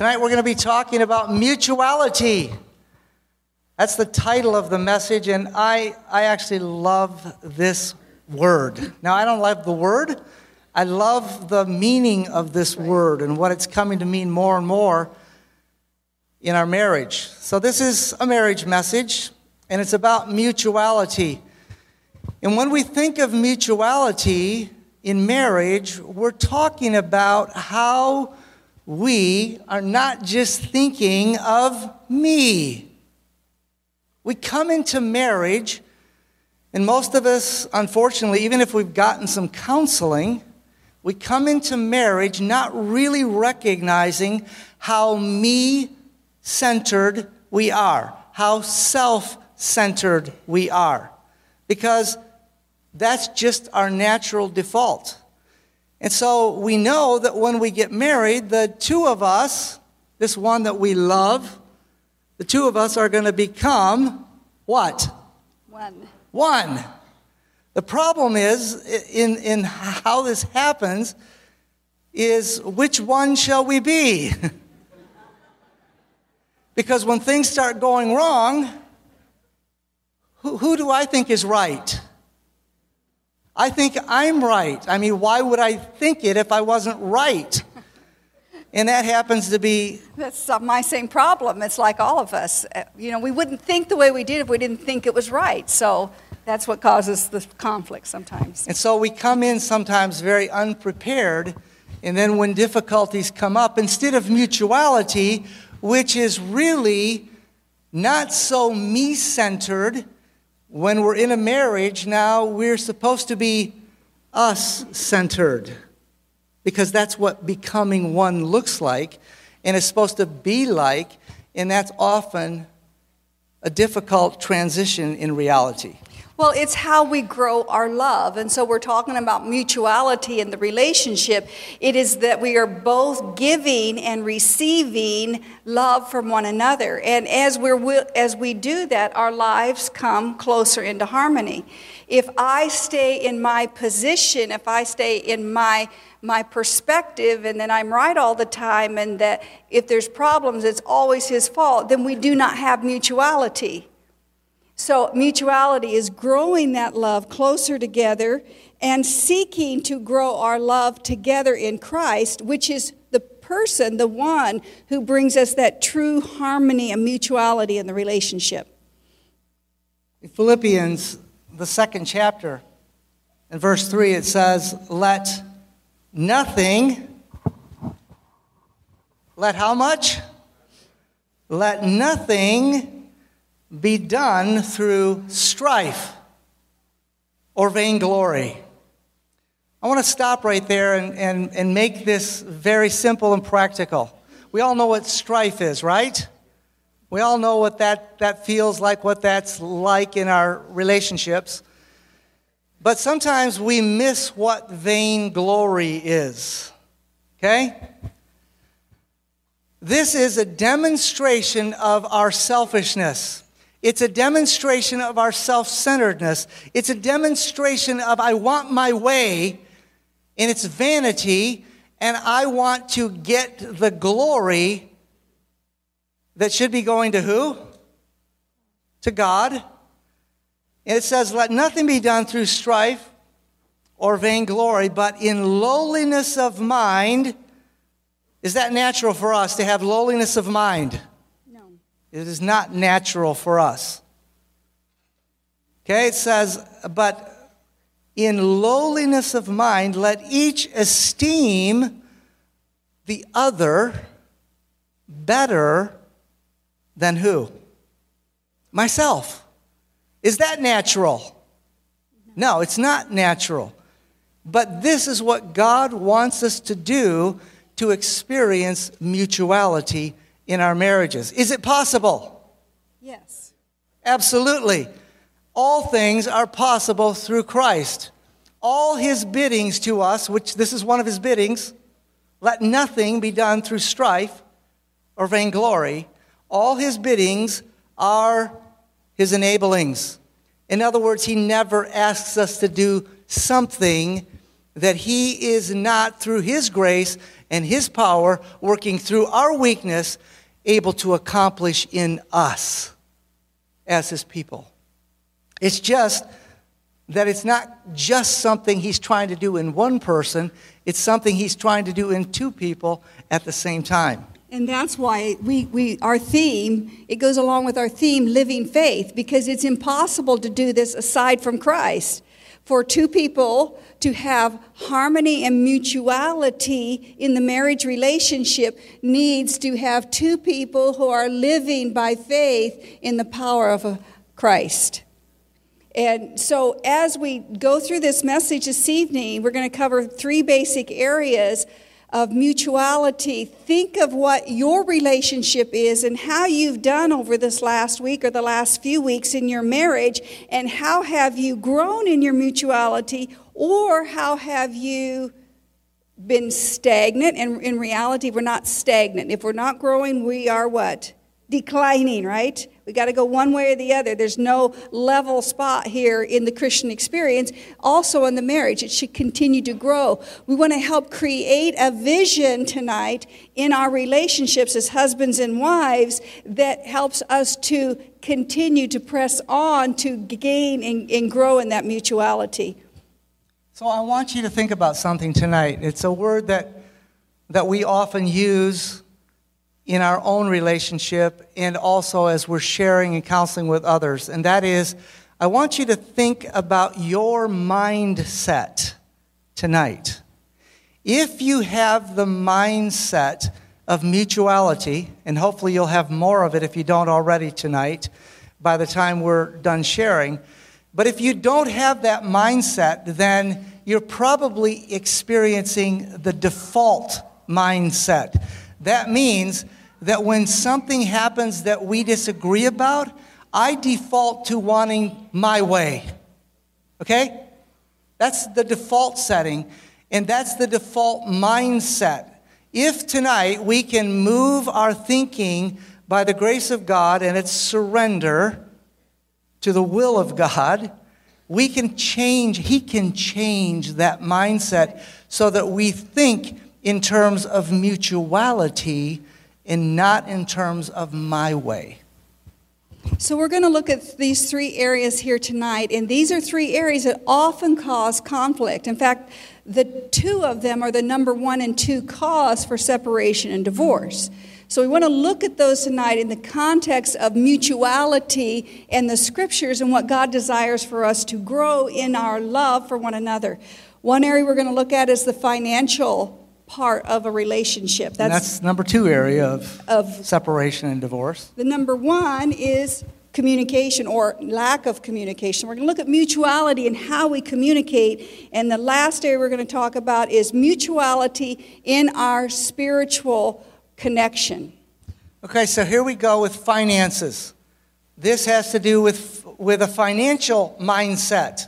Tonight we're going to be talking about mutuality. That's the title of the message, and I, I actually love this word. Now, I don't love the word, I love the meaning of this word and what it's coming to mean more and more in our marriage. So, this is a marriage message, and it's about mutuality. And when we think of mutuality in marriage, we're talking about how we are not just thinking of me. We come into marriage, and most of us, unfortunately, even if we've gotten some counseling, we come into marriage not really recognizing how me centered we are, how self centered we are, because that's just our natural default. And so we know that when we get married, the two of us, this one that we love, the two of us are going to become what? One. One. The problem is, in, in how this happens, is which one shall we be? because when things start going wrong, who, who do I think is right? I think I'm right. I mean, why would I think it if I wasn't right? And that happens to be. That's my same problem. It's like all of us. Uh, you know, we wouldn't think the way we did if we didn't think it was right. So that's what causes the conflict sometimes. And so we come in sometimes very unprepared. And then when difficulties come up, instead of mutuality, which is really not so me centered, when we're in a marriage now, we're supposed to be us centered because that's what becoming one looks like and is supposed to be like, and that's often a difficult transition in reality. Well, it's how we grow our love. And so we're talking about mutuality in the relationship. It is that we are both giving and receiving love from one another. And as, we're, as we do that, our lives come closer into harmony. If I stay in my position, if I stay in my my perspective and then I'm right all the time and that if there's problems it's always his fault, then we do not have mutuality. So, mutuality is growing that love closer together and seeking to grow our love together in Christ, which is the person, the one who brings us that true harmony and mutuality in the relationship. In Philippians, the second chapter, in verse 3, it says, Let nothing, let how much? Let nothing be done through strife or vainglory. I want to stop right there and, and, and make this very simple and practical. We all know what strife is, right? We all know what that, that feels like, what that's like in our relationships. But sometimes we miss what vainglory is. Okay? This is a demonstration of our selfishness. It's a demonstration of our self centeredness. It's a demonstration of I want my way, and it's vanity, and I want to get the glory that should be going to who? To God. And it says, Let nothing be done through strife or vainglory, but in lowliness of mind. Is that natural for us to have lowliness of mind? It is not natural for us. Okay, it says, but in lowliness of mind, let each esteem the other better than who? Myself. Is that natural? No, it's not natural. But this is what God wants us to do to experience mutuality in our marriages. Is it possible? Yes. Absolutely. All things are possible through Christ. All his biddings to us, which this is one of his biddings, let nothing be done through strife or vainglory. All his biddings are his enablings. In other words, he never asks us to do something that He is not, through His grace and His power, working through our weakness, able to accomplish in us as His people. It's just that it's not just something He's trying to do in one person, it's something He's trying to do in two people at the same time. And that's why we, we, our theme, it goes along with our theme, living faith, because it's impossible to do this aside from Christ. For two people to have harmony and mutuality in the marriage relationship needs to have two people who are living by faith in the power of uh, Christ. And so, as we go through this message this evening, we're going to cover three basic areas of mutuality. Think of what your relationship is and how you've done over this last week or the last few weeks in your marriage, and how have you grown in your mutuality, or how have you been stagnant? And in reality, we're not stagnant. If we're not growing, we are what? Declining, right? We got to go one way or the other. There's no level spot here in the Christian experience. Also, in the marriage, it should continue to grow. We want to help create a vision tonight in our relationships as husbands and wives that helps us to continue to press on to gain and, and grow in that mutuality. So, I want you to think about something tonight. It's a word that, that we often use in our own relationship and also as we're sharing and counseling with others. And that is, I want you to think about your mindset tonight. If you have the mindset of mutuality, and hopefully you'll have more of it if you don't already tonight by the time we're done sharing. But if you don't have that mindset, then you're probably experiencing the default mindset. That means that when something happens that we disagree about, I default to wanting my way. Okay? That's the default setting, and that's the default mindset. If tonight we can move our thinking by the grace of God and its surrender to the will of God, we can change, He can change that mindset so that we think in terms of mutuality and not in terms of my way. So, we're going to look at these three areas here tonight, and these are three areas that often cause conflict. In fact, the two of them are the number one and two cause for separation and divorce. So, we want to look at those tonight in the context of mutuality and the scriptures and what God desires for us to grow in our love for one another. One area we're going to look at is the financial part of a relationship. That's, that's number two area of, of separation and divorce. The number one is communication or lack of communication. We're going to look at mutuality and how we communicate. And the last area we're going to talk about is mutuality in our spiritual connection. Okay, so here we go with finances. This has to do with, with a financial mindset.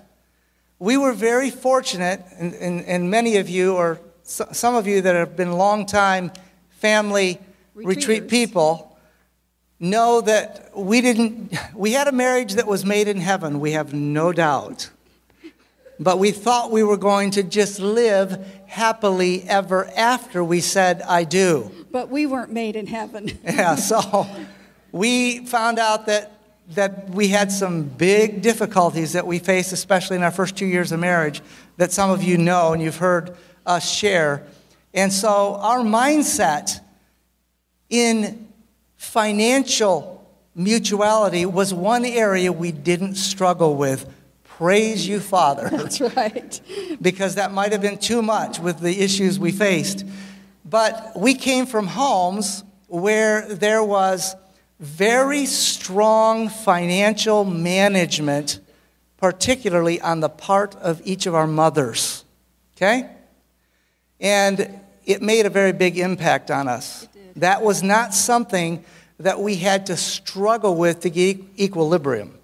We were very fortunate, and, and, and many of you are some of you that have been long-time family retreat people know that we didn't we had a marriage that was made in heaven we have no doubt. But we thought we were going to just live happily ever after we said i do. But we weren't made in heaven. Yeah so we found out that that we had some big difficulties that we faced especially in our first two years of marriage that some of you know and you've heard us share. And so our mindset in financial mutuality was one area we didn't struggle with. Praise you, Father. That's right. because that might have been too much with the issues we faced. But we came from homes where there was very strong financial management, particularly on the part of each of our mothers. Okay? And it made a very big impact on us. That was not something that we had to struggle with to get equilibrium.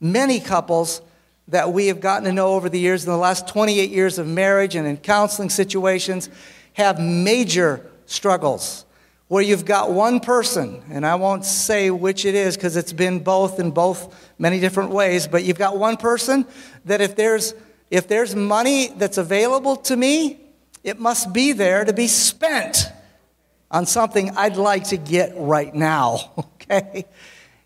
Many couples that we have gotten to know over the years, in the last 28 years of marriage and in counseling situations, have major struggles where you've got one person, and I won't say which it is because it's been both in both many different ways, but you've got one person that if there's If there's money that's available to me, it must be there to be spent on something I'd like to get right now, okay?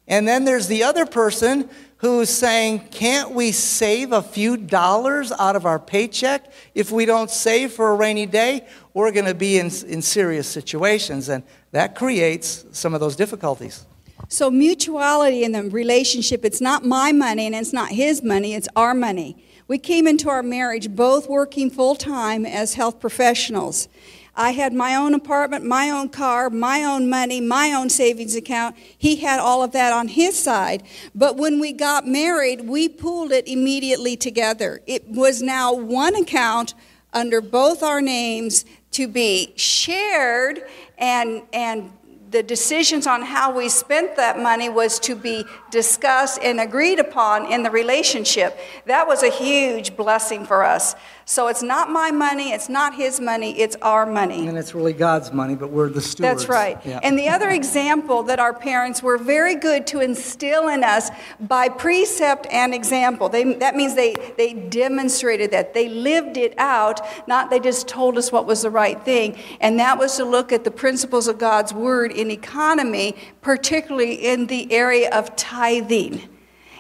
And then there's the other person who's saying, can't we save a few dollars out of our paycheck? If we don't save for a rainy day, we're going to be in, in serious situations. And that creates some of those difficulties. So, mutuality in the relationship, it's not my money and it's not his money, it's our money. We came into our marriage both working full time as health professionals. I had my own apartment, my own car, my own money, my own savings account. He had all of that on his side. But when we got married, we pooled it immediately together. It was now one account under both our names to be shared and, and the decisions on how we spent that money was to be discussed and agreed upon in the relationship. That was a huge blessing for us. So it's not my money, it's not his money, it's our money. And it's really God's money, but we're the stewards. That's right. Yeah. And the other example that our parents were very good to instill in us by precept and example. They, that means they, they demonstrated that. They lived it out, not they just told us what was the right thing. And that was to look at the principles of God's word in economy, particularly in the area of tithing.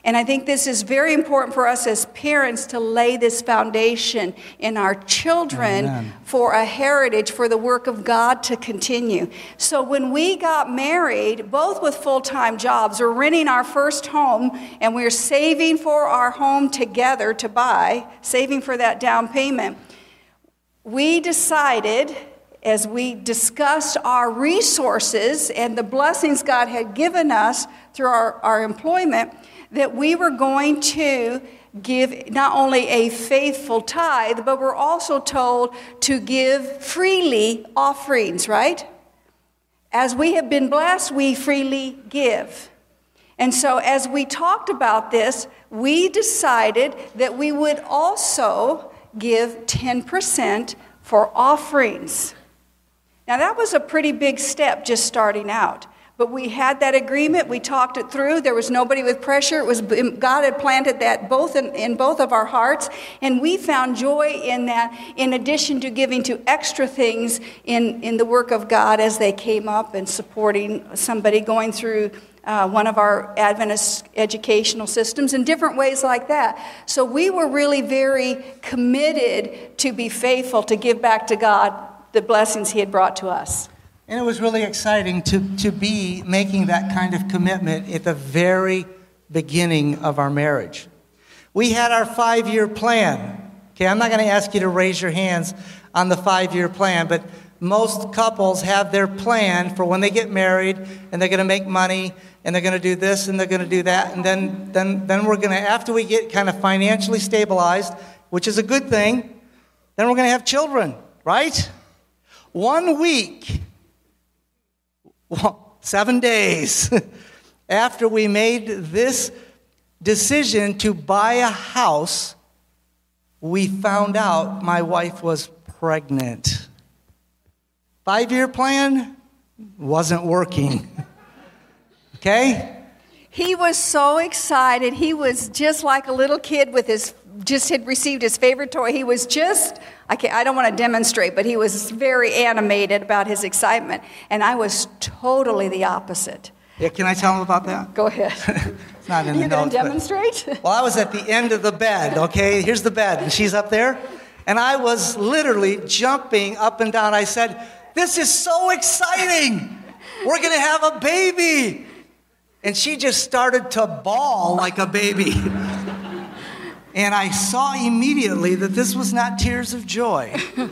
And I think this is very important for us as parents to lay this foundation in our children Amen. for a heritage for the work of God to continue. So when we got married, both with full time jobs, we're renting our first home and we're saving for our home together to buy, saving for that down payment. We decided as we discussed our resources and the blessings God had given us through our, our employment that we were going to give not only a faithful tithe, but we're also told to give freely offerings, right? As we have been blessed, we freely give. And so, as we talked about this, we decided that we would also give 10% for offerings. Now, that was a pretty big step just starting out. But we had that agreement. We talked it through. There was nobody with pressure. It was God had planted that both in, in both of our hearts, and we found joy in that. In addition to giving to extra things in in the work of God as they came up and supporting somebody going through uh, one of our Adventist educational systems in different ways like that. So we were really very committed to be faithful to give back to God the blessings He had brought to us. And it was really exciting to, to be making that kind of commitment at the very beginning of our marriage. We had our five year plan. Okay, I'm not going to ask you to raise your hands on the five year plan, but most couples have their plan for when they get married and they're going to make money and they're going to do this and they're going to do that. And then, then, then we're going to, after we get kind of financially stabilized, which is a good thing, then we're going to have children, right? One week seven days after we made this decision to buy a house, we found out my wife was pregnant. Five year plan wasn't working. okay? He was so excited. He was just like a little kid with his, just had received his favorite toy. He was just, I, can't, I don't want to demonstrate, but he was very animated about his excitement. And I was totally the opposite. Yeah, can I tell him about that? Go ahead. it's not in you the going notes. to but- demonstrate? Well, I was at the end of the bed, okay? Here's the bed, and she's up there. And I was literally jumping up and down. I said, This is so exciting! We're gonna have a baby! And she just started to bawl like a baby. And I saw immediately that this was not tears of joy.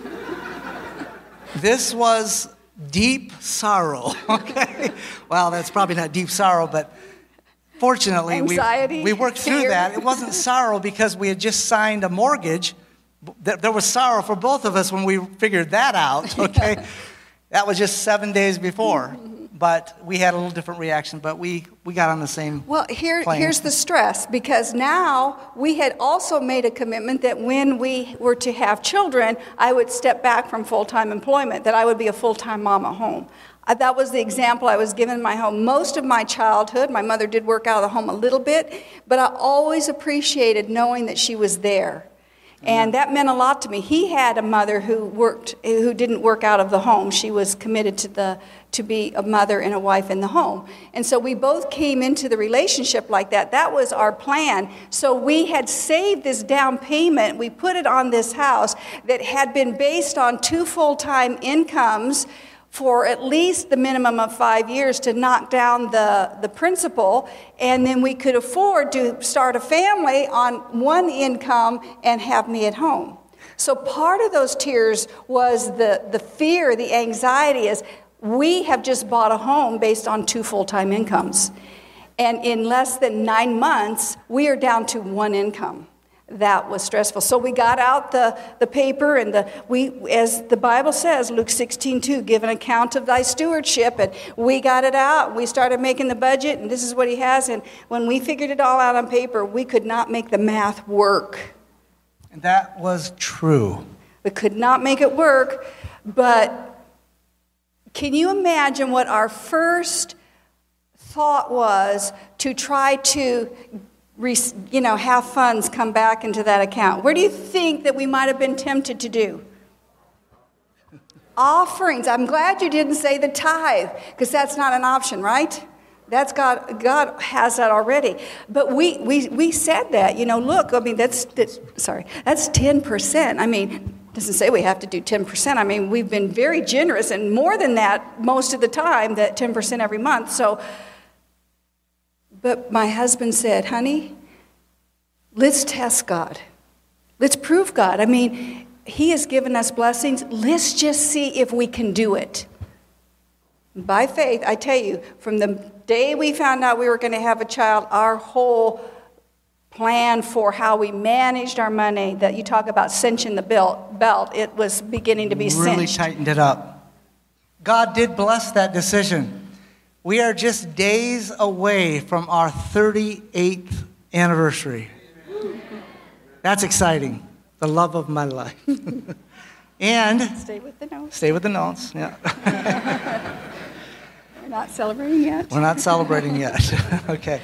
This was deep sorrow, okay? Well, that's probably not deep sorrow, but fortunately, we, Anxiety, we worked through that. It wasn't sorrow because we had just signed a mortgage. There there was sorrow for both of us when we figured that out, okay? That was just seven days before. But we had a little different reaction, but we, we got on the same. Well, here, plane. here's the stress because now we had also made a commitment that when we were to have children, I would step back from full time employment, that I would be a full time mom at home. Uh, That was the example I was given in my home. Most of my childhood, my mother did work out of the home a little bit, but I always appreciated knowing that she was there. And that meant a lot to me. He had a mother who worked, who didn't work out of the home. She was committed to the to be a mother and a wife in the home. And so we both came into the relationship like that. That was our plan. So we had saved this down payment. We put it on this house that had been based on two full-time incomes for at least the minimum of five years to knock down the, the principal, and then we could afford to start a family on one income and have me at home. So part of those tears was the, the fear, the anxiety is we have just bought a home based on two full time incomes. And in less than nine months, we are down to one income that was stressful. So we got out the, the paper and the we as the Bible says, Luke 16, 2, give an account of thy stewardship. And we got it out. We started making the budget, and this is what he has. And when we figured it all out on paper, we could not make the math work. And that was true. We could not make it work, but can you imagine what our first thought was to try to you know, have funds come back into that account. Where do you think that we might have been tempted to do? Offerings. I'm glad you didn't say the tithe, because that's not an option, right? That's God, God has that already. But we, we, we said that, you know, look, I mean, that's, that's sorry, that's 10%. I mean, doesn't say we have to do 10%. I mean, we've been very generous and more than that most of the time, that 10% every month. So but my husband said, honey, let's test God. Let's prove God. I mean, He has given us blessings. Let's just see if we can do it. By faith, I tell you, from the day we found out we were going to have a child, our whole plan for how we managed our money that you talk about cinching the belt, belt it was beginning to be really cinched. tightened it up. God did bless that decision. We are just days away from our 38th anniversary. That's exciting. The love of my life. and stay with the notes. Stay with the notes, yeah. We're not celebrating yet. We're not celebrating yet. okay.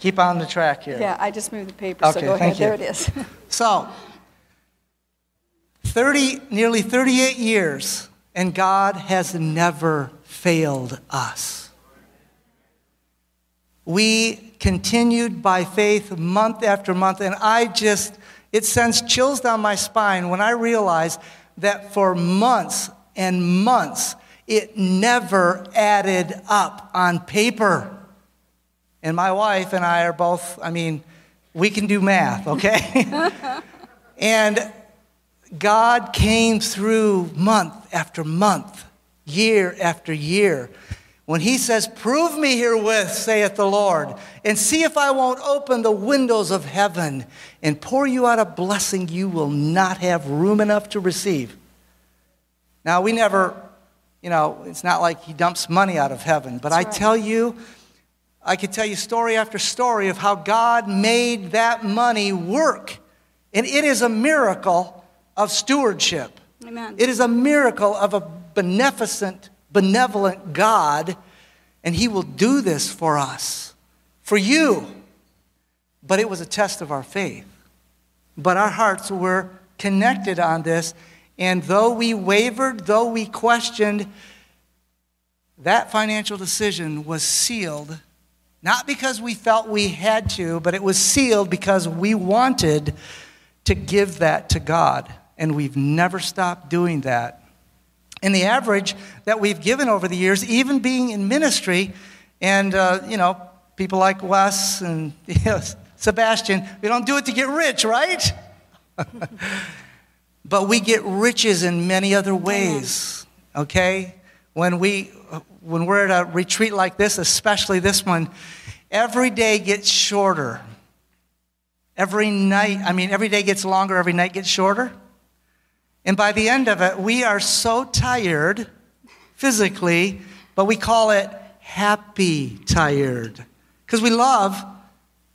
Keep on the track here. Yeah, I just moved the paper, okay, so go ahead. You. There it is. so, 30, nearly 38 years, and God has never failed us we continued by faith month after month, and I just, it sends chills down my spine when I realize that for months and months, it never added up on paper. And my wife and I are both, I mean, we can do math, okay? and God came through month after month, year after year. When he says, Prove me herewith, saith the Lord, and see if I won't open the windows of heaven and pour you out a blessing you will not have room enough to receive. Now, we never, you know, it's not like he dumps money out of heaven, but That's I right. tell you, I could tell you story after story of how God made that money work. And it is a miracle of stewardship. Amen. It is a miracle of a beneficent benevolent God, and He will do this for us, for you. But it was a test of our faith. But our hearts were connected on this, and though we wavered, though we questioned, that financial decision was sealed, not because we felt we had to, but it was sealed because we wanted to give that to God. And we've never stopped doing that and the average that we've given over the years, even being in ministry, and, uh, you know, people like Wes and you know, Sebastian, we don't do it to get rich, right? but we get riches in many other ways, okay? When, we, when we're at a retreat like this, especially this one, every day gets shorter. Every night, I mean, every day gets longer, every night gets shorter. And by the end of it, we are so tired physically, but we call it happy tired because we love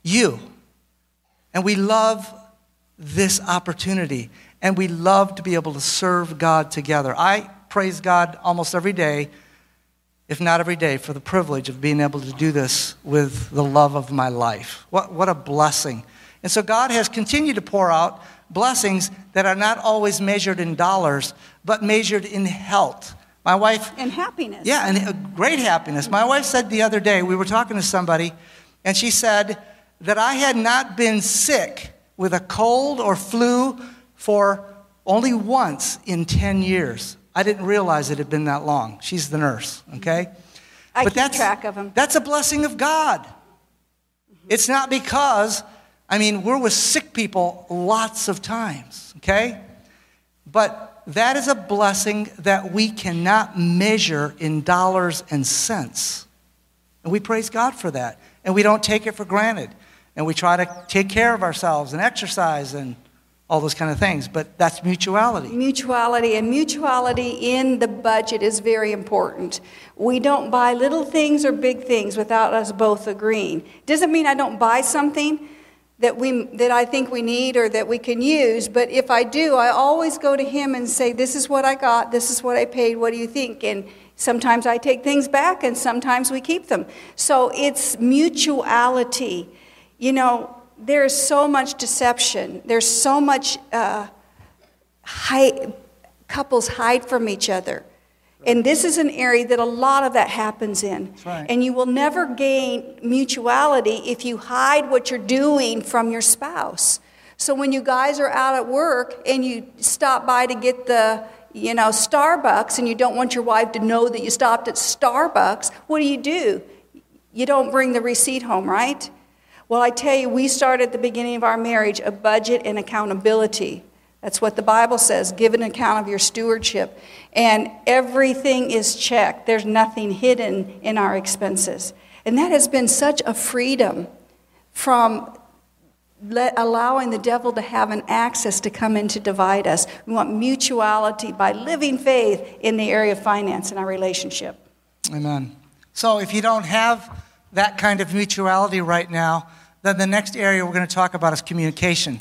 you and we love this opportunity and we love to be able to serve God together. I praise God almost every day, if not every day, for the privilege of being able to do this with the love of my life. What, what a blessing. And so God has continued to pour out blessings that are not always measured in dollars, but measured in health. My wife. And happiness. Yeah, and uh, great happiness. My wife said the other day, we were talking to somebody, and she said that I had not been sick with a cold or flu for only once in 10 years. I didn't realize it had been that long. She's the nurse, okay? Mm-hmm. I but keep that's, track of them. That's a blessing of God. Mm-hmm. It's not because, I mean, we're with sick people lots of times, okay? But that is a blessing that we cannot measure in dollars and cents. And we praise God for that. And we don't take it for granted. And we try to take care of ourselves and exercise and all those kind of things. But that's mutuality. Mutuality, and mutuality in the budget is very important. We don't buy little things or big things without us both agreeing. Doesn't mean I don't buy something that we that I think we need or that we can use, but if I do, I always go to him and say, "This is what I got. This is what I paid. What do you think?" And sometimes I take things back and sometimes we keep them. So it's mutuality. You know, there's so much deception. There's so much uh, hide, couples hide from each other. And this is an area that a lot of that happens in. Right. And you will never gain mutuality if you hide what you're doing from your spouse. So when you guys are out at work and you stop by to get the, you know, Starbucks and you don't want your wife to know that you stopped at Starbucks, what do you do? You don't bring the receipt home, right? Well, I tell you, we started at the beginning of our marriage a budget and accountability. That's what the Bible says give an account of your stewardship. And everything is checked, there's nothing hidden in our expenses. And that has been such a freedom from let, allowing the devil to have an access to come in to divide us. We want mutuality by living faith in the area of finance in our relationship. Amen. So if you don't have that kind of mutuality right now, then the next area we're going to talk about is communication,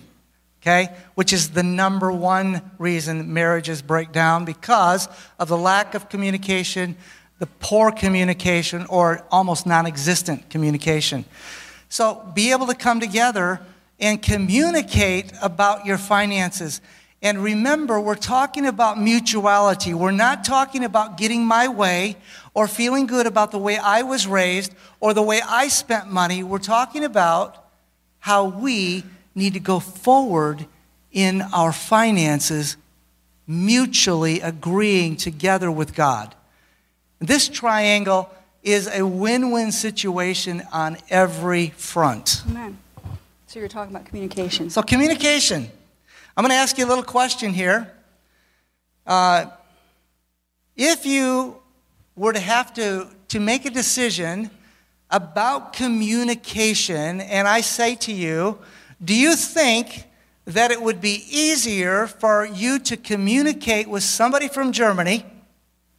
okay? Which is the number one reason marriages break down because of the lack of communication, the poor communication, or almost non existent communication. So be able to come together and communicate about your finances. And remember, we're talking about mutuality. We're not talking about getting my way or feeling good about the way I was raised or the way I spent money. We're talking about how we need to go forward in our finances, mutually agreeing together with God. This triangle is a win win situation on every front. Amen. So you're talking about communication. So, communication. I'm going to ask you a little question here. Uh, if you were to have to, to make a decision about communication, and I say to you, do you think that it would be easier for you to communicate with somebody from Germany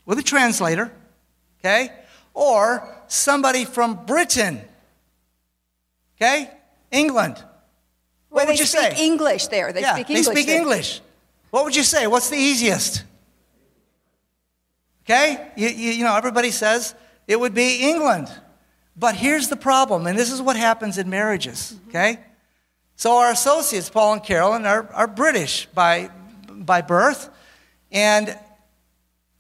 with a translator, okay, or somebody from Britain, okay, England? What well, would you say? English there. They yeah, speak English. They speak there. English. What would you say? What's the easiest? Okay? You, you, you, know, everybody says it would be England. But here's the problem, and this is what happens in marriages, mm-hmm. okay? So our associates, Paul and Carolyn, are, are British by, by birth. And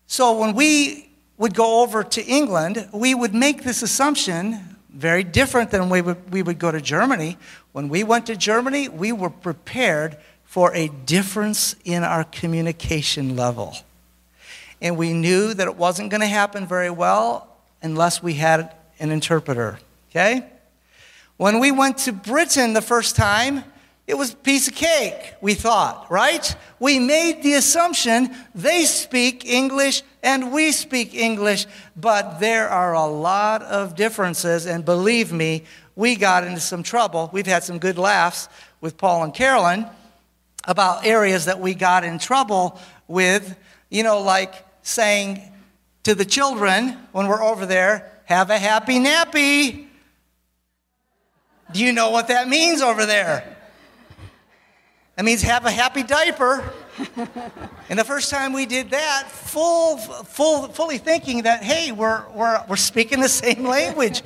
so when we would go over to England, we would make this assumption, very different than we would, we would go to Germany. When we went to Germany, we were prepared for a difference in our communication level. And we knew that it wasn't going to happen very well unless we had an interpreter. Okay? When we went to Britain the first time, it was a piece of cake, we thought, right? We made the assumption they speak English and we speak English, but there are a lot of differences, and believe me, we got into some trouble. We've had some good laughs with Paul and Carolyn about areas that we got in trouble with, you know, like saying to the children when we're over there, have a happy nappy. Do you know what that means over there? That means have a happy diaper. and the first time we did that, full, full, fully thinking that, hey, we're, we're, we're speaking the same language.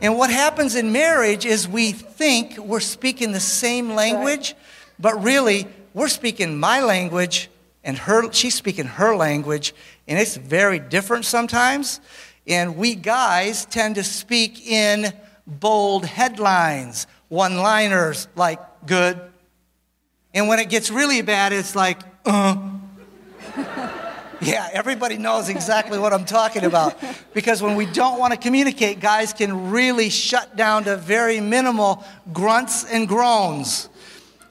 and what happens in marriage is we think we're speaking the same language, right. but really we're speaking my language and her she's speaking her language and it's very different sometimes. And we guys tend to speak in bold headlines one liners like good. And when it gets really bad it's like uh. Yeah everybody knows exactly what i'm talking about. Because when we don't want to communicate guys can really shut down to very minimal grunts and groans.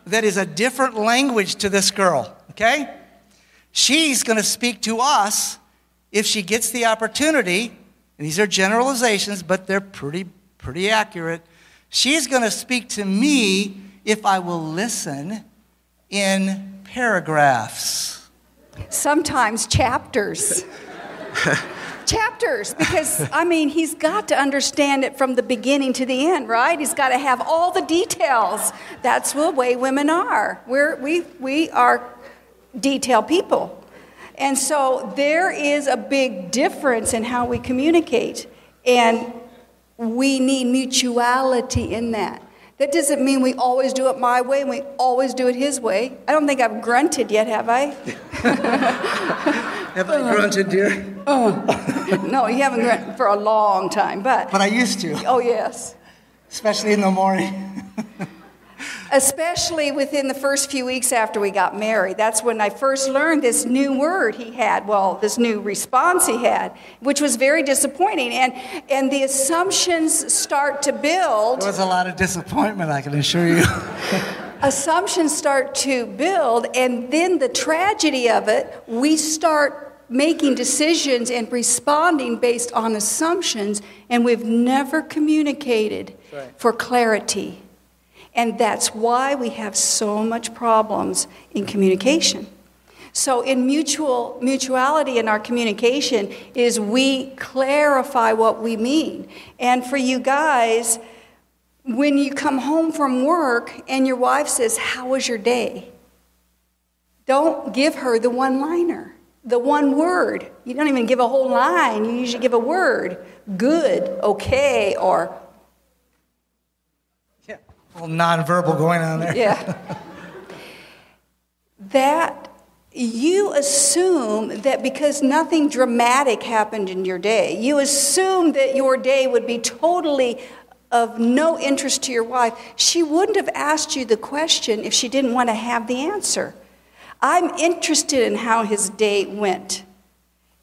That is a different language to this girl okay She's going to speak to us if she gets the opportunity. And these are generalizations, but they're pretty, pretty accurate. She's going to speak to me if I will listen in paragraphs. Sometimes chapters. chapters, because I mean, he's got to understand it from the beginning to the end, right? He's got to have all the details. That's the way women are. We're, we, we are detail people. And so there is a big difference in how we communicate, and we need mutuality in that. That doesn't mean we always do it my way and we always do it his way. I don't think I've grunted yet, have I? have I grunted, dear? Uh, no, you haven't grunted for a long time, but. But I used to. Oh, yes. Especially in the morning. especially within the first few weeks after we got married. That's when I first learned this new word he had, well, this new response he had, which was very disappointing. And, and the assumptions start to build. There was a lot of disappointment, I can assure you. assumptions start to build, and then the tragedy of it, we start making decisions and responding based on assumptions, and we've never communicated right. for clarity. And that's why we have so much problems in communication. So in mutual mutuality in our communication is we clarify what we mean. And for you guys, when you come home from work and your wife says, "How was your day?" Don't give her the one-liner, the one word. You don't even give a whole line. You usually give a word. Good, okay, or little nonverbal going on there. Yeah. that you assume that because nothing dramatic happened in your day, you assume that your day would be totally of no interest to your wife. She wouldn't have asked you the question if she didn't want to have the answer. I'm interested in how his day went.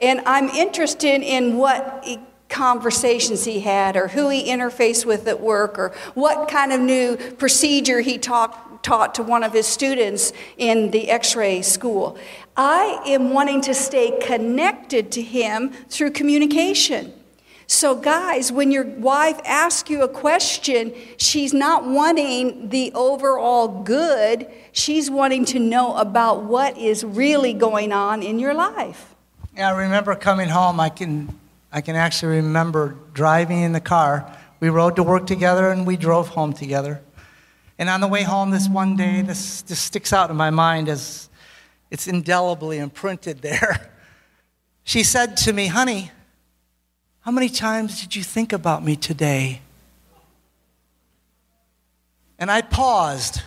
And I'm interested in what conversations he had or who he interfaced with at work or what kind of new procedure he talk, taught to one of his students in the x-ray school. I am wanting to stay connected to him through communication. So guys when your wife asks you a question she's not wanting the overall good. She's wanting to know about what is really going on in your life. Yeah i remember coming home i can I can actually remember driving in the car. We rode to work together and we drove home together. And on the way home this one day, this just sticks out in my mind as it's indelibly imprinted there. She said to me, Honey, how many times did you think about me today? And I paused.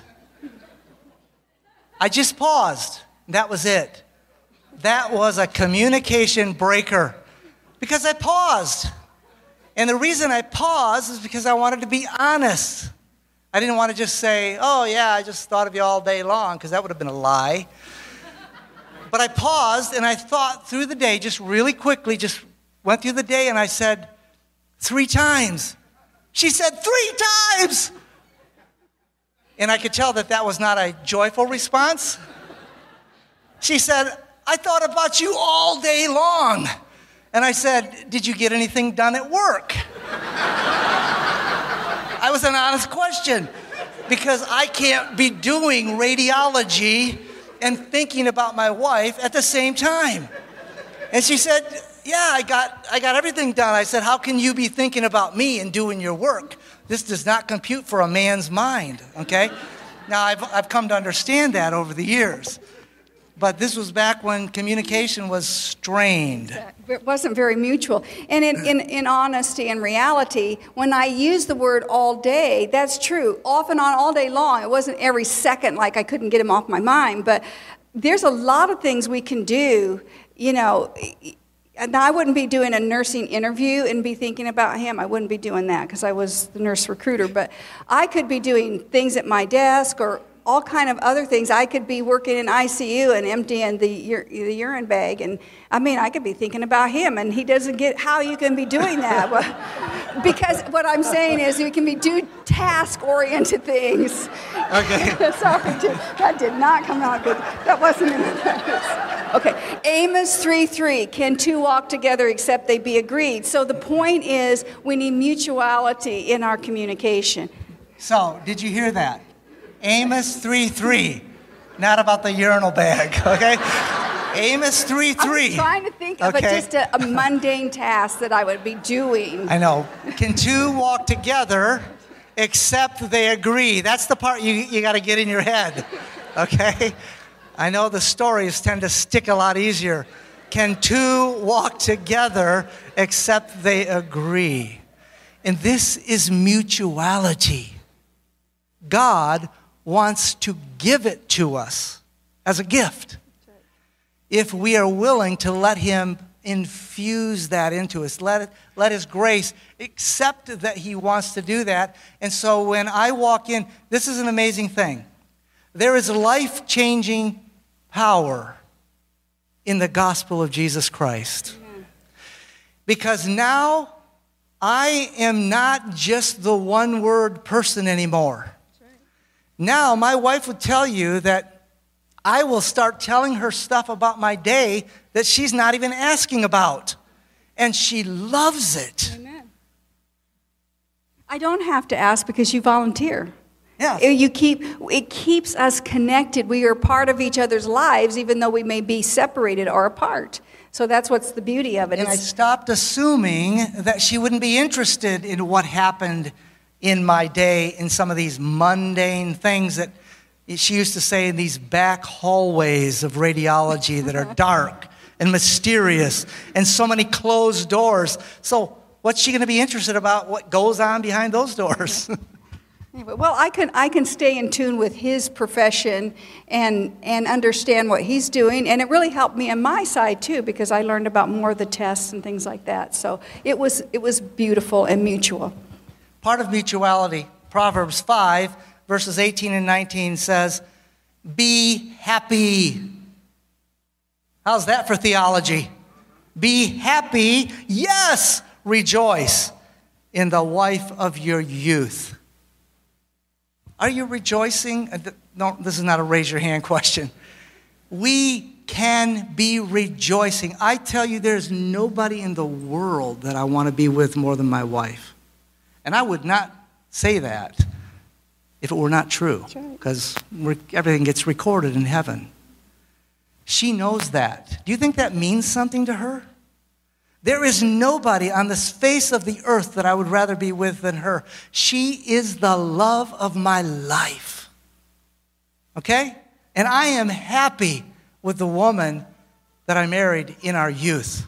I just paused. That was it. That was a communication breaker because I paused. And the reason I paused is because I wanted to be honest. I didn't want to just say, oh, yeah, I just thought of you all day long, because that would have been a lie. but I paused and I thought through the day, just really quickly, just went through the day and I said, three times. She said, three times. And I could tell that that was not a joyful response. She said, I thought about you all day long. And I said, Did you get anything done at work? I was an honest question because I can't be doing radiology and thinking about my wife at the same time. And she said, Yeah, I got, I got everything done. I said, How can you be thinking about me and doing your work? This does not compute for a man's mind, okay? Now, I've, I've come to understand that over the years. But this was back when communication was strained. It wasn't very mutual. And in, in, in honesty and reality, when I use the word all day, that's true. Off and on all day long. It wasn't every second like I couldn't get him off my mind. But there's a lot of things we can do, you know. And I wouldn't be doing a nursing interview and be thinking about him. I wouldn't be doing that because I was the nurse recruiter. But I could be doing things at my desk or all kind of other things. I could be working in ICU and emptying the, the urine bag, and I mean, I could be thinking about him, and he doesn't get how you can be doing that. because what I'm saying is, you can be do task-oriented things. Okay. Sorry, that did not come out good. That wasn't in the Okay, Amos 3:3. Can two walk together except they be agreed? So the point is, we need mutuality in our communication. So, did you hear that? Amos 3 3. Not about the urinal bag, okay? Amos 3 3. I'm trying to think of okay. a, just a, a mundane task that I would be doing. I know. Can two walk together except they agree? That's the part you, you got to get in your head, okay? I know the stories tend to stick a lot easier. Can two walk together except they agree? And this is mutuality. God wants to give it to us as a gift if we are willing to let Him infuse that into us. Let, it, let His grace accept that He wants to do that. And so when I walk in, this is an amazing thing. There is life changing power in the gospel of Jesus Christ. Because now I am not just the one word person anymore. Now, my wife would tell you that I will start telling her stuff about my day that she's not even asking about. And she loves it. Amen. I don't have to ask because you volunteer. Yeah. You keep, it keeps us connected. We are part of each other's lives, even though we may be separated or apart. So that's what's the beauty of it. And I stopped assuming that she wouldn't be interested in what happened in my day in some of these mundane things that she used to say in these back hallways of radiology that are dark and mysterious and so many closed doors. So, what's she going to be interested about what goes on behind those doors? Anyway, well, I can, I can stay in tune with his profession and, and understand what he's doing. And it really helped me on my side, too, because I learned about more of the tests and things like that. So it was, it was beautiful and mutual. Part of mutuality, Proverbs 5, verses 18 and 19 says, Be happy. How's that for theology? Be happy, yes, rejoice in the wife of your youth. Are you rejoicing? Uh, no, this is not a raise your hand question. We can be rejoicing. I tell you, there's nobody in the world that I want to be with more than my wife. And I would not say that if it were not true, because right. everything gets recorded in heaven. She knows that. Do you think that means something to her? There is nobody on the face of the earth that I would rather be with than her. She is the love of my life. Okay? And I am happy with the woman that I married in our youth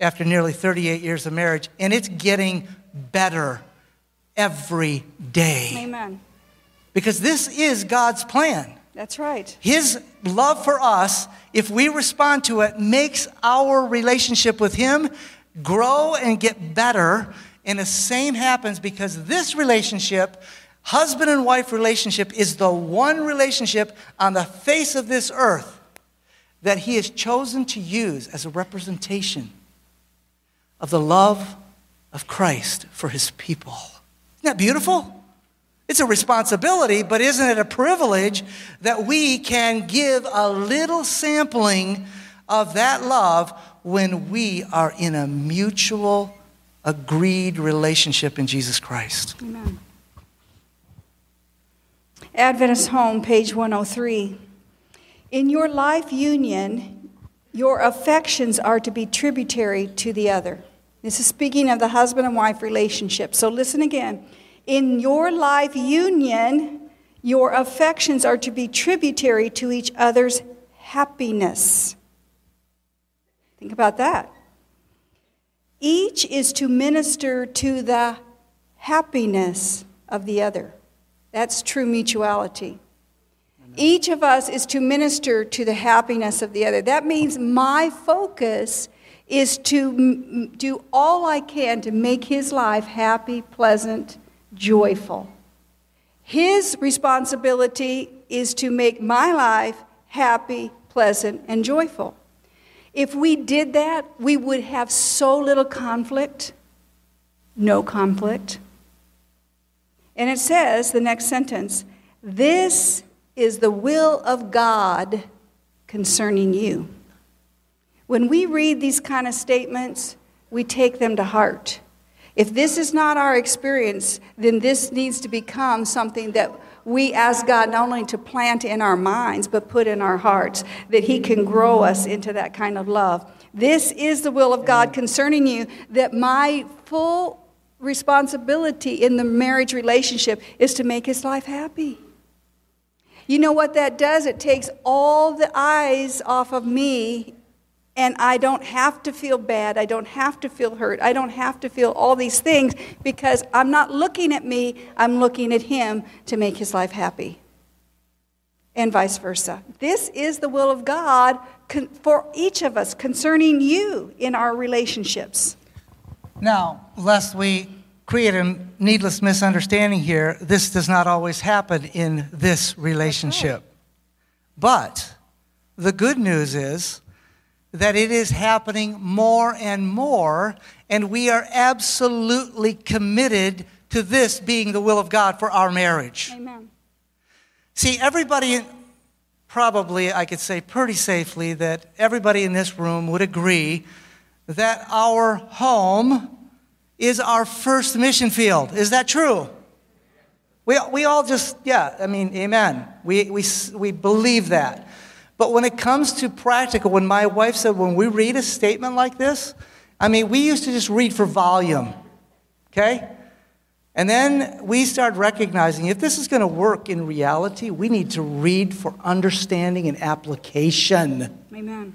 after nearly 38 years of marriage. And it's getting better every day. Amen. Because this is God's plan. That's right. His love for us, if we respond to it, makes our relationship with Him grow and get better. And the same happens because this relationship, husband and wife relationship, is the one relationship on the face of this earth that He has chosen to use as a representation of the love of Christ for His people. Isn't that beautiful? It's a responsibility, but isn't it a privilege that we can give a little sampling of that love when we are in a mutual, agreed relationship in Jesus Christ? Amen. Adventist Home, page 103. In your life union, your affections are to be tributary to the other. This is speaking of the husband and wife relationship. So listen again. In your life union, your affections are to be tributary to each other's happiness. Think about that. Each is to minister to the happiness of the other. That's true mutuality. Each of us is to minister to the happiness of the other. That means my focus is to m- do all I can to make his life happy, pleasant, joyful. His responsibility is to make my life happy, pleasant, and joyful. If we did that, we would have so little conflict, no conflict. And it says, the next sentence, this is the will of God concerning you. When we read these kind of statements, we take them to heart. If this is not our experience, then this needs to become something that we ask God not only to plant in our minds, but put in our hearts, that He can grow us into that kind of love. This is the will of God concerning you, that my full responsibility in the marriage relationship is to make His life happy. You know what that does? It takes all the eyes off of me and I don't have to feel bad. I don't have to feel hurt. I don't have to feel all these things because I'm not looking at me, I'm looking at Him to make His life happy. And vice versa. This is the will of God for each of us concerning you in our relationships. Now, lest we create a needless misunderstanding here, this does not always happen in this relationship. But the good news is that it is happening more and more, and we are absolutely committed to this being the will of God for our marriage. Amen. See, everybody, probably I could say pretty safely that everybody in this room would agree that our home is our first mission field. Is that true? We, we all just, yeah, I mean, amen. We, we, we believe that. But when it comes to practical, when my wife said, when we read a statement like this, I mean, we used to just read for volume, okay? And then we start recognizing if this is going to work in reality, we need to read for understanding and application. Amen.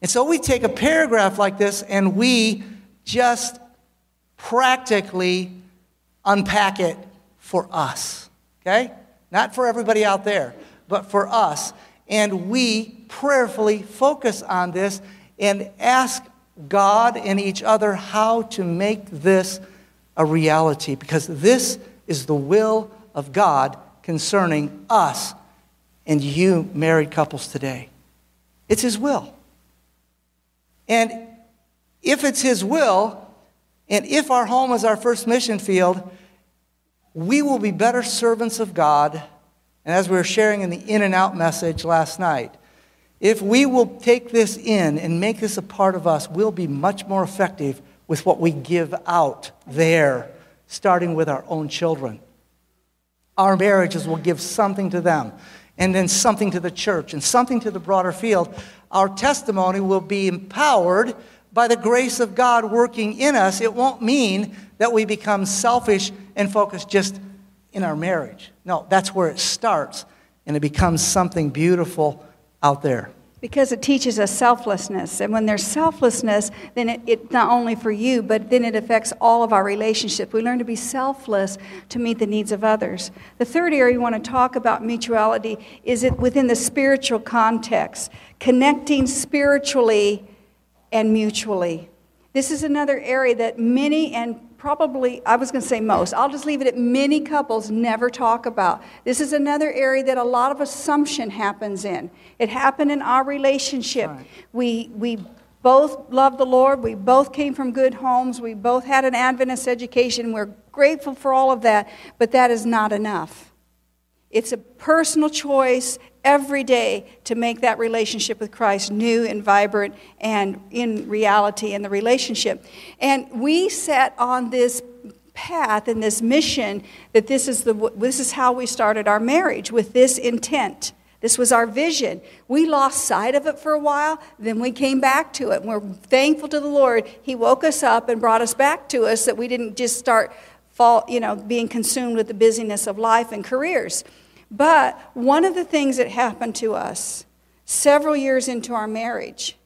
And so we take a paragraph like this and we just practically unpack it for us, okay? Not for everybody out there, but for us and we prayerfully focus on this and ask God and each other how to make this a reality because this is the will of God concerning us and you married couples today. It's His will. And if it's His will, and if our home is our first mission field, we will be better servants of God and as we were sharing in the in and out message last night, if we will take this in and make this a part of us, we'll be much more effective with what we give out there, starting with our own children. Our marriages will give something to them, and then something to the church, and something to the broader field. Our testimony will be empowered by the grace of God working in us. It won't mean that we become selfish and focus just in our marriage. No, that's where it starts, and it becomes something beautiful out there. Because it teaches us selflessness. And when there's selflessness, then it, it, not only for you, but then it affects all of our relationships. We learn to be selfless to meet the needs of others. The third area we want to talk about mutuality is it within the spiritual context, connecting spiritually and mutually. This is another area that many and probably, I was going to say most, I'll just leave it at many couples never talk about. This is another area that a lot of assumption happens in. It happened in our relationship. Right. We, we both love the Lord. We both came from good homes. We both had an Adventist education. We're grateful for all of that, but that is not enough. It's a personal choice every day to make that relationship with Christ new and vibrant and in reality in the relationship. And we set on this path and this mission that this is, the, this is how we started our marriage with this intent. This was our vision. We lost sight of it for a while, then we came back to it. And we're thankful to the Lord. He woke us up and brought us back to us that we didn't just start fall, you know, being consumed with the busyness of life and careers. But one of the things that happened to us several years into our marriage,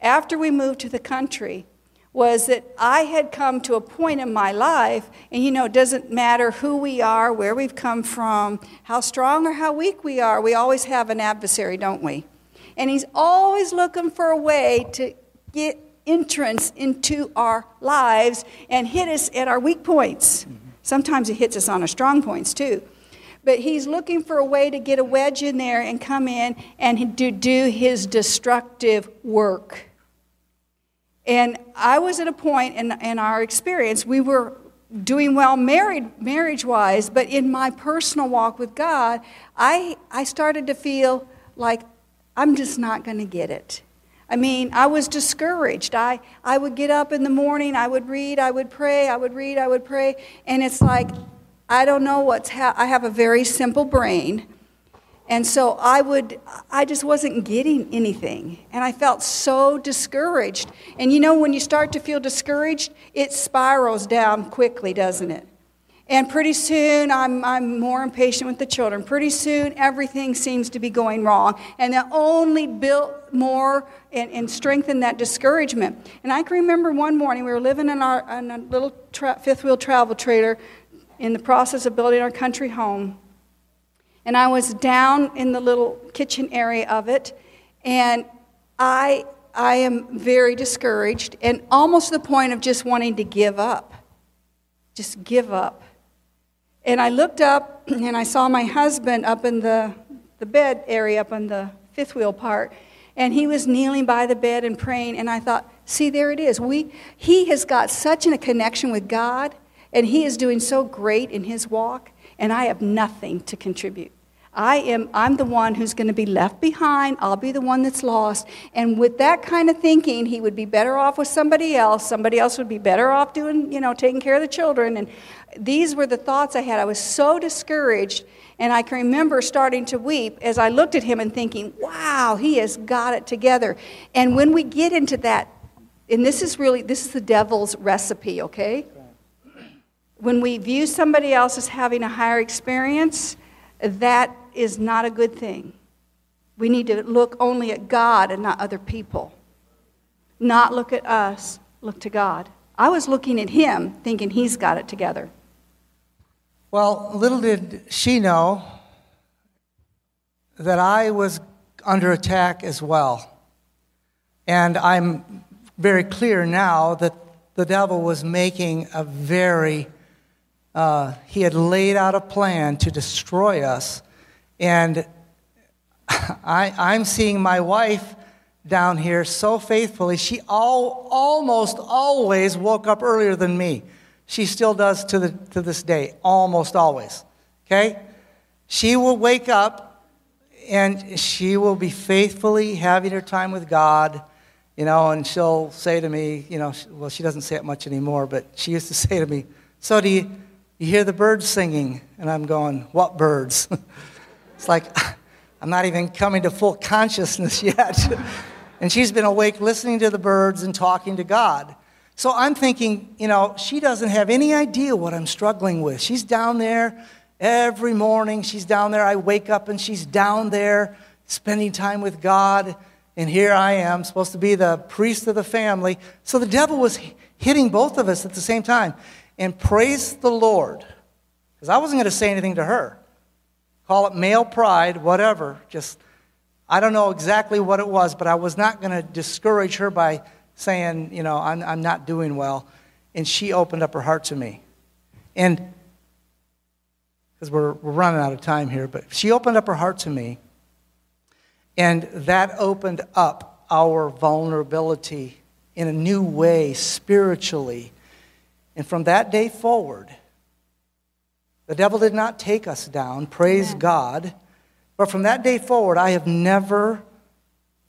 after we moved to the country, was that I had come to a point in my life, and you know, it doesn't matter who we are, where we've come from, how strong or how weak we are, we always have an adversary, don't we? And he's always looking for a way to get entrance into our lives and hit us at our weak points. Mm-hmm. Sometimes he hits us on our strong points too. But he's looking for a way to get a wedge in there and come in and to do his destructive work. And I was at a point in, in our experience, we were doing well married marriage wise, but in my personal walk with God, I, I started to feel like I'm just not going to get it. I mean, I was discouraged. I, I would get up in the morning, I would read, I would pray, I would read, I would pray, and it's like, I don't know what's ha- I have a very simple brain. And so I would, I just wasn't getting anything. And I felt so discouraged. And you know, when you start to feel discouraged, it spirals down quickly, doesn't it? And pretty soon, I'm, I'm more impatient with the children. Pretty soon, everything seems to be going wrong. And that only built more and, and strengthened that discouragement. And I can remember one morning, we were living in, our, in a little tra- fifth wheel travel trailer in the process of building our country home. And I was down in the little kitchen area of it, and I, I am very discouraged and almost to the point of just wanting to give up. Just give up. And I looked up and I saw my husband up in the, the bed area, up in the fifth wheel part, and he was kneeling by the bed and praying. And I thought, see, there it is. We, he has got such a connection with God, and he is doing so great in his walk, and I have nothing to contribute. I am I'm the one who's going to be left behind. I'll be the one that's lost. And with that kind of thinking, he would be better off with somebody else. Somebody else would be better off doing, you know, taking care of the children. And these were the thoughts I had. I was so discouraged. And I can remember starting to weep as I looked at him and thinking, wow, he has got it together. And when we get into that, and this is really, this is the devil's recipe, okay? When we view somebody else as having a higher experience, that is not a good thing. We need to look only at God and not other people. Not look at us, look to God. I was looking at him thinking he's got it together. Well, little did she know that I was under attack as well. And I'm very clear now that the devil was making a very, uh, he had laid out a plan to destroy us. And I, I'm seeing my wife down here so faithfully. She all, almost always woke up earlier than me. She still does to, the, to this day, almost always. Okay? She will wake up and she will be faithfully having her time with God, you know, and she'll say to me, you know, well, she doesn't say it much anymore, but she used to say to me, So do you, you hear the birds singing? And I'm going, What birds? it's like, I'm not even coming to full consciousness yet. and she's been awake listening to the birds and talking to God. So I'm thinking, you know, she doesn't have any idea what I'm struggling with. She's down there every morning. She's down there. I wake up and she's down there spending time with God. And here I am, supposed to be the priest of the family. So the devil was hitting both of us at the same time. And praise the Lord. Because I wasn't going to say anything to her. Call it male pride, whatever. Just, I don't know exactly what it was, but I was not going to discourage her by saying, you know, I'm, I'm not doing well. And she opened up her heart to me. And because we're, we're running out of time here, but she opened up her heart to me. And that opened up our vulnerability in a new way spiritually. And from that day forward, the devil did not take us down, praise Amen. God. But from that day forward, I have never,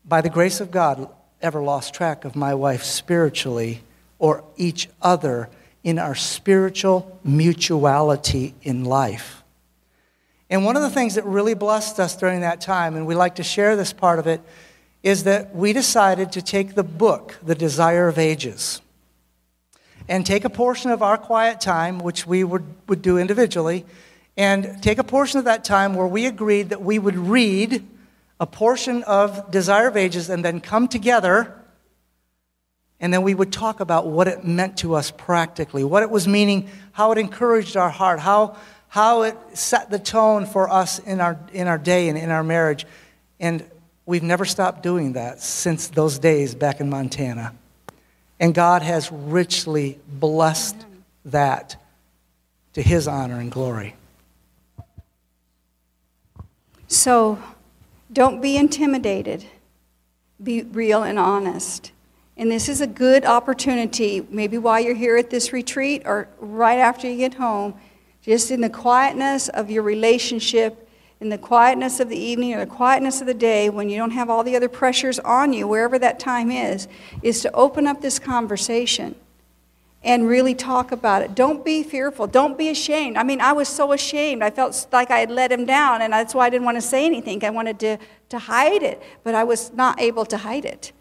by the grace of God, ever lost track of my wife spiritually or each other in our spiritual mutuality in life. And one of the things that really blessed us during that time, and we like to share this part of it, is that we decided to take the book, The Desire of Ages, and take a portion of our quiet time, which we would, would do individually, and take a portion of that time where we agreed that we would read a portion of Desire of Ages and then come together and then we would talk about what it meant to us practically, what it was meaning, how it encouraged our heart, how, how it set the tone for us in our, in our day and in our marriage. And we've never stopped doing that since those days back in Montana. And God has richly blessed that to his honor and glory. So don't be intimidated, be real and honest. And this is a good opportunity, maybe while you're here at this retreat or right after you get home, just in the quietness of your relationship, in the quietness of the evening or the quietness of the day, when you don't have all the other pressures on you, wherever that time is, is to open up this conversation and really talk about it. Don't be fearful. Don't be ashamed. I mean, I was so ashamed. I felt like I had let him down, and that's why I didn't want to say anything. I wanted to, to hide it, but I was not able to hide it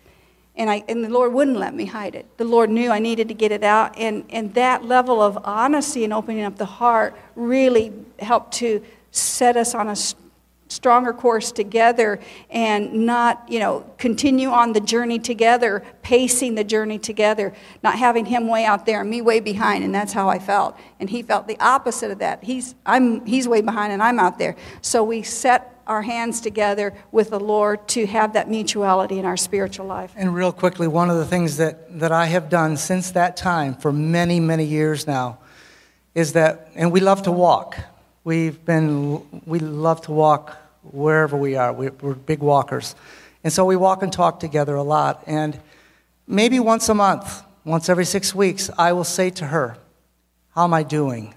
and, I, and the Lord wouldn't let me hide it. The Lord knew I needed to get it out, and, and that level of honesty and opening up the heart really helped to set us on a stronger course together and not, you know, continue on the journey together, pacing the journey together, not having him way out there and me way behind, and that's how I felt. And he felt the opposite of that. He's, I'm, he's way behind and I'm out there. So we set our hands together with the Lord to have that mutuality in our spiritual life. And real quickly, one of the things that, that I have done since that time for many, many years now is that, and we love to walk. We've been, we love to walk wherever we are. We're, we're big walkers. And so we walk and talk together a lot. And maybe once a month, once every six weeks, I will say to her, How am I doing?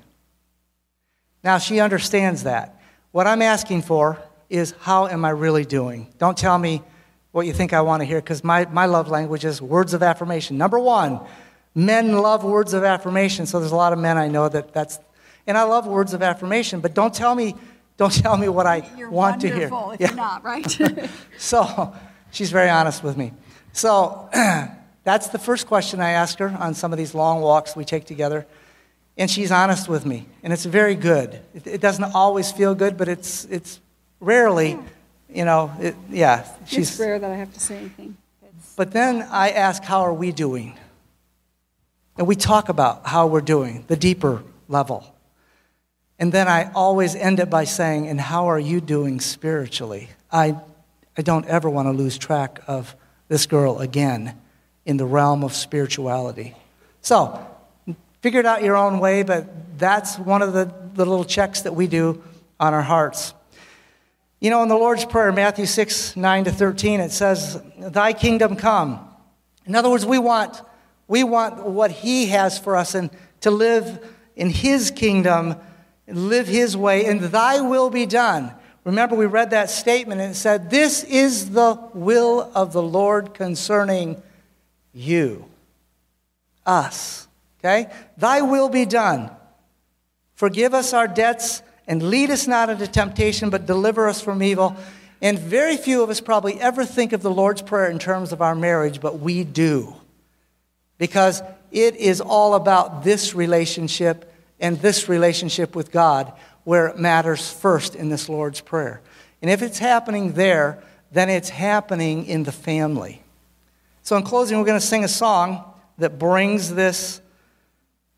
Now she understands that. What I'm asking for is how am I really doing? Don't tell me what you think I want to hear because my, my love language is words of affirmation. Number one, men love words of affirmation. So there's a lot of men I know that that's, and I love words of affirmation, but don't tell me, don't tell me what I you're want to hear. If yeah. you're not, right? so she's very honest with me. So that's the first question I ask her on some of these long walks we take together. And she's honest with me, and it's very good. It, it doesn't always feel good, but it's, it's rarely, you know, it, yeah. She's, it's rare that I have to say anything. It's... But then I ask, how are we doing? And we talk about how we're doing, the deeper level. And then I always end it by saying, and how are you doing spiritually? I, I don't ever want to lose track of this girl again in the realm of spirituality. So, figure it out your own way, but that's one of the, the little checks that we do on our hearts. You know, in the Lord's Prayer, Matthew 6, 9 to 13, it says, Thy kingdom come. In other words, we want, we want what He has for us and to live in His kingdom, live His way, and Thy will be done. Remember, we read that statement and it said, This is the will of the Lord concerning you, us. Okay? Thy will be done. Forgive us our debts and lead us not into temptation, but deliver us from evil. And very few of us probably ever think of the Lord's Prayer in terms of our marriage, but we do. Because it is all about this relationship and this relationship with God where it matters first in this Lord's Prayer. And if it's happening there, then it's happening in the family. So, in closing, we're going to sing a song that brings this,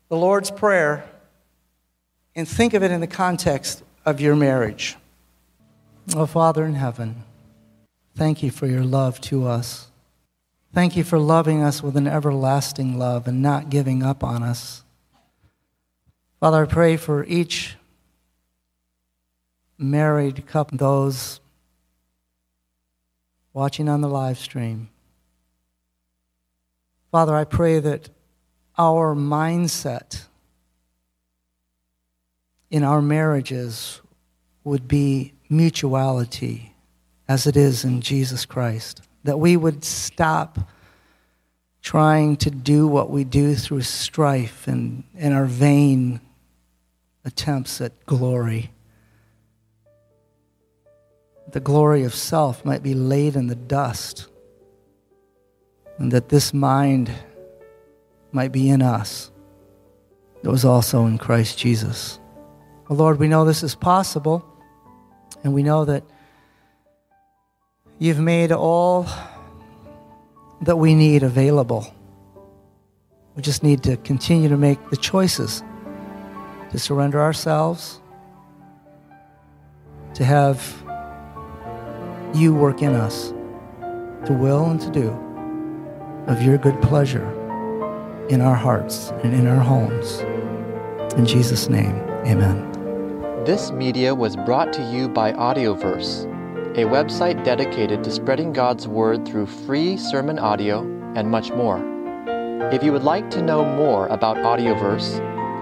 the Lord's Prayer, and think of it in the context of your marriage. Oh, Father in heaven, thank you for your love to us. Thank you for loving us with an everlasting love and not giving up on us. Father, I pray for each married couple, those watching on the live stream. Father, I pray that our mindset in our marriages would be mutuality as it is in Jesus Christ. That we would stop trying to do what we do through strife and, and our vain attempts at glory. The glory of self might be laid in the dust, and that this mind might be in us that was also in Christ Jesus. Lord, we know this is possible, and we know that You've made all that we need available. We just need to continue to make the choices to surrender ourselves, to have you work in us, to will and to do of your good pleasure in our hearts and in our homes. In Jesus' name, amen. This media was brought to you by Audioverse, a website dedicated to spreading God's Word through free sermon audio and much more. If you would like to know more about Audioverse,